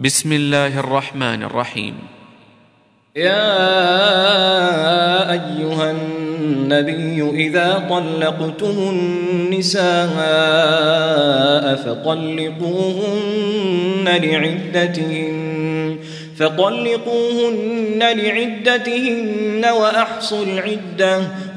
بسم الله الرحمن الرحيم. يا أيها النبي إذا طلقتم النساء فطلقوهن لعدتهن فطلقوهن لعدتهن وأحصوا العدة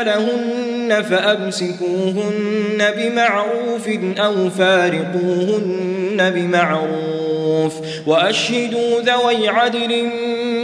أجلهن فأمسكوهن بمعروف أو فارقوهن بمعروف وأشهدوا ذوي عدل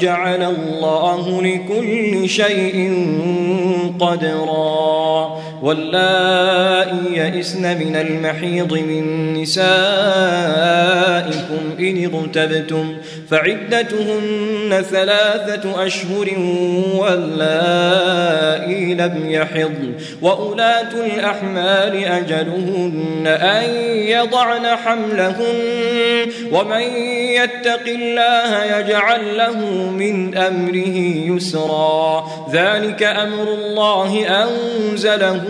جعل الله لكل شيء قدرا. واللائي يئسن من المحيض من نسائكم إن اغتبتم فعدتهن ثلاثة أشهر واللائي لم يحض. وأولاة الأحمال أجلهن أن يضعن حملهن. ومن يتق الله يجعل له من أمره يسرا. ذلك أمر الله أنزله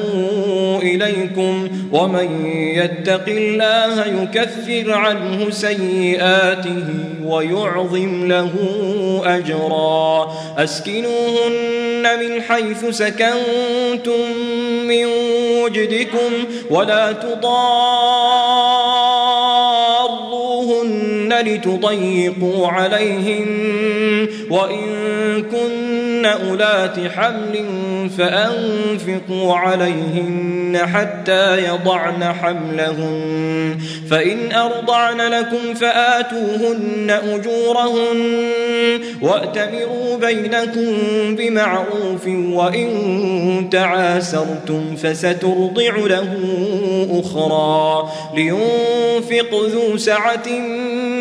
إليكم. ومن يتق الله يكفر عنه سيئاته ويعظم له أجرا. أسكنوهن من حيث سكنتم من وجدكم ولا تضاروهن لتضيقوا عليهن وإن كن أولات حمل فأنفقوا عليهن حتى يضعن حملهن فإن أرضعن لكم فآتوهن أجورهن وأتمروا بينكم بمعروف وإن تعاسرتم فسترضع له أخرى لينفق ذو سعة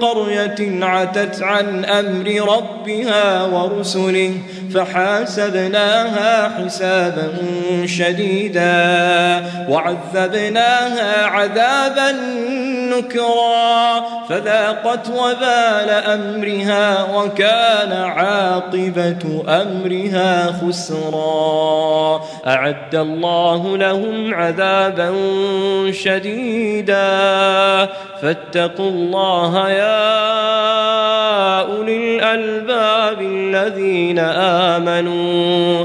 قرية عتت عن أمر ربها ورسله فحاسبناها حسابا شديدا وعذبناها عذابا نكرا فذاقت وبال أمرها وكان عاقبة أمرها خسرا أعد الله لهم عذابا شديدا فاتقوا الله يا أولي الألباب الذين آمنوا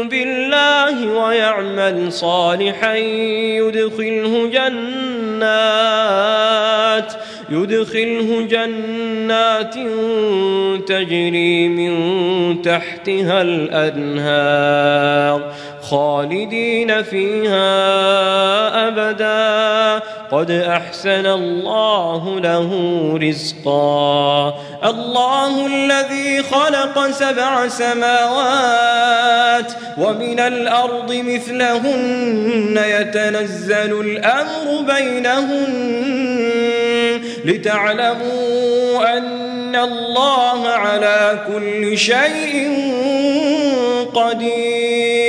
بالله ويعمل صالحا يدخله جنات يدخله جنات تجري من تحتها الأنهار. خالدين فيها أبدا. قد أحسن الله له رزقا. الله الذي خلق سبع سماوات ومن الأرض مثلهن يتنزل الأمر بينهن. لتعلموا أن الله على كل شيء قدير.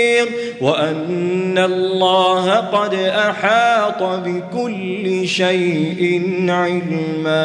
وأن الله قد أحاط بكل شيء علما.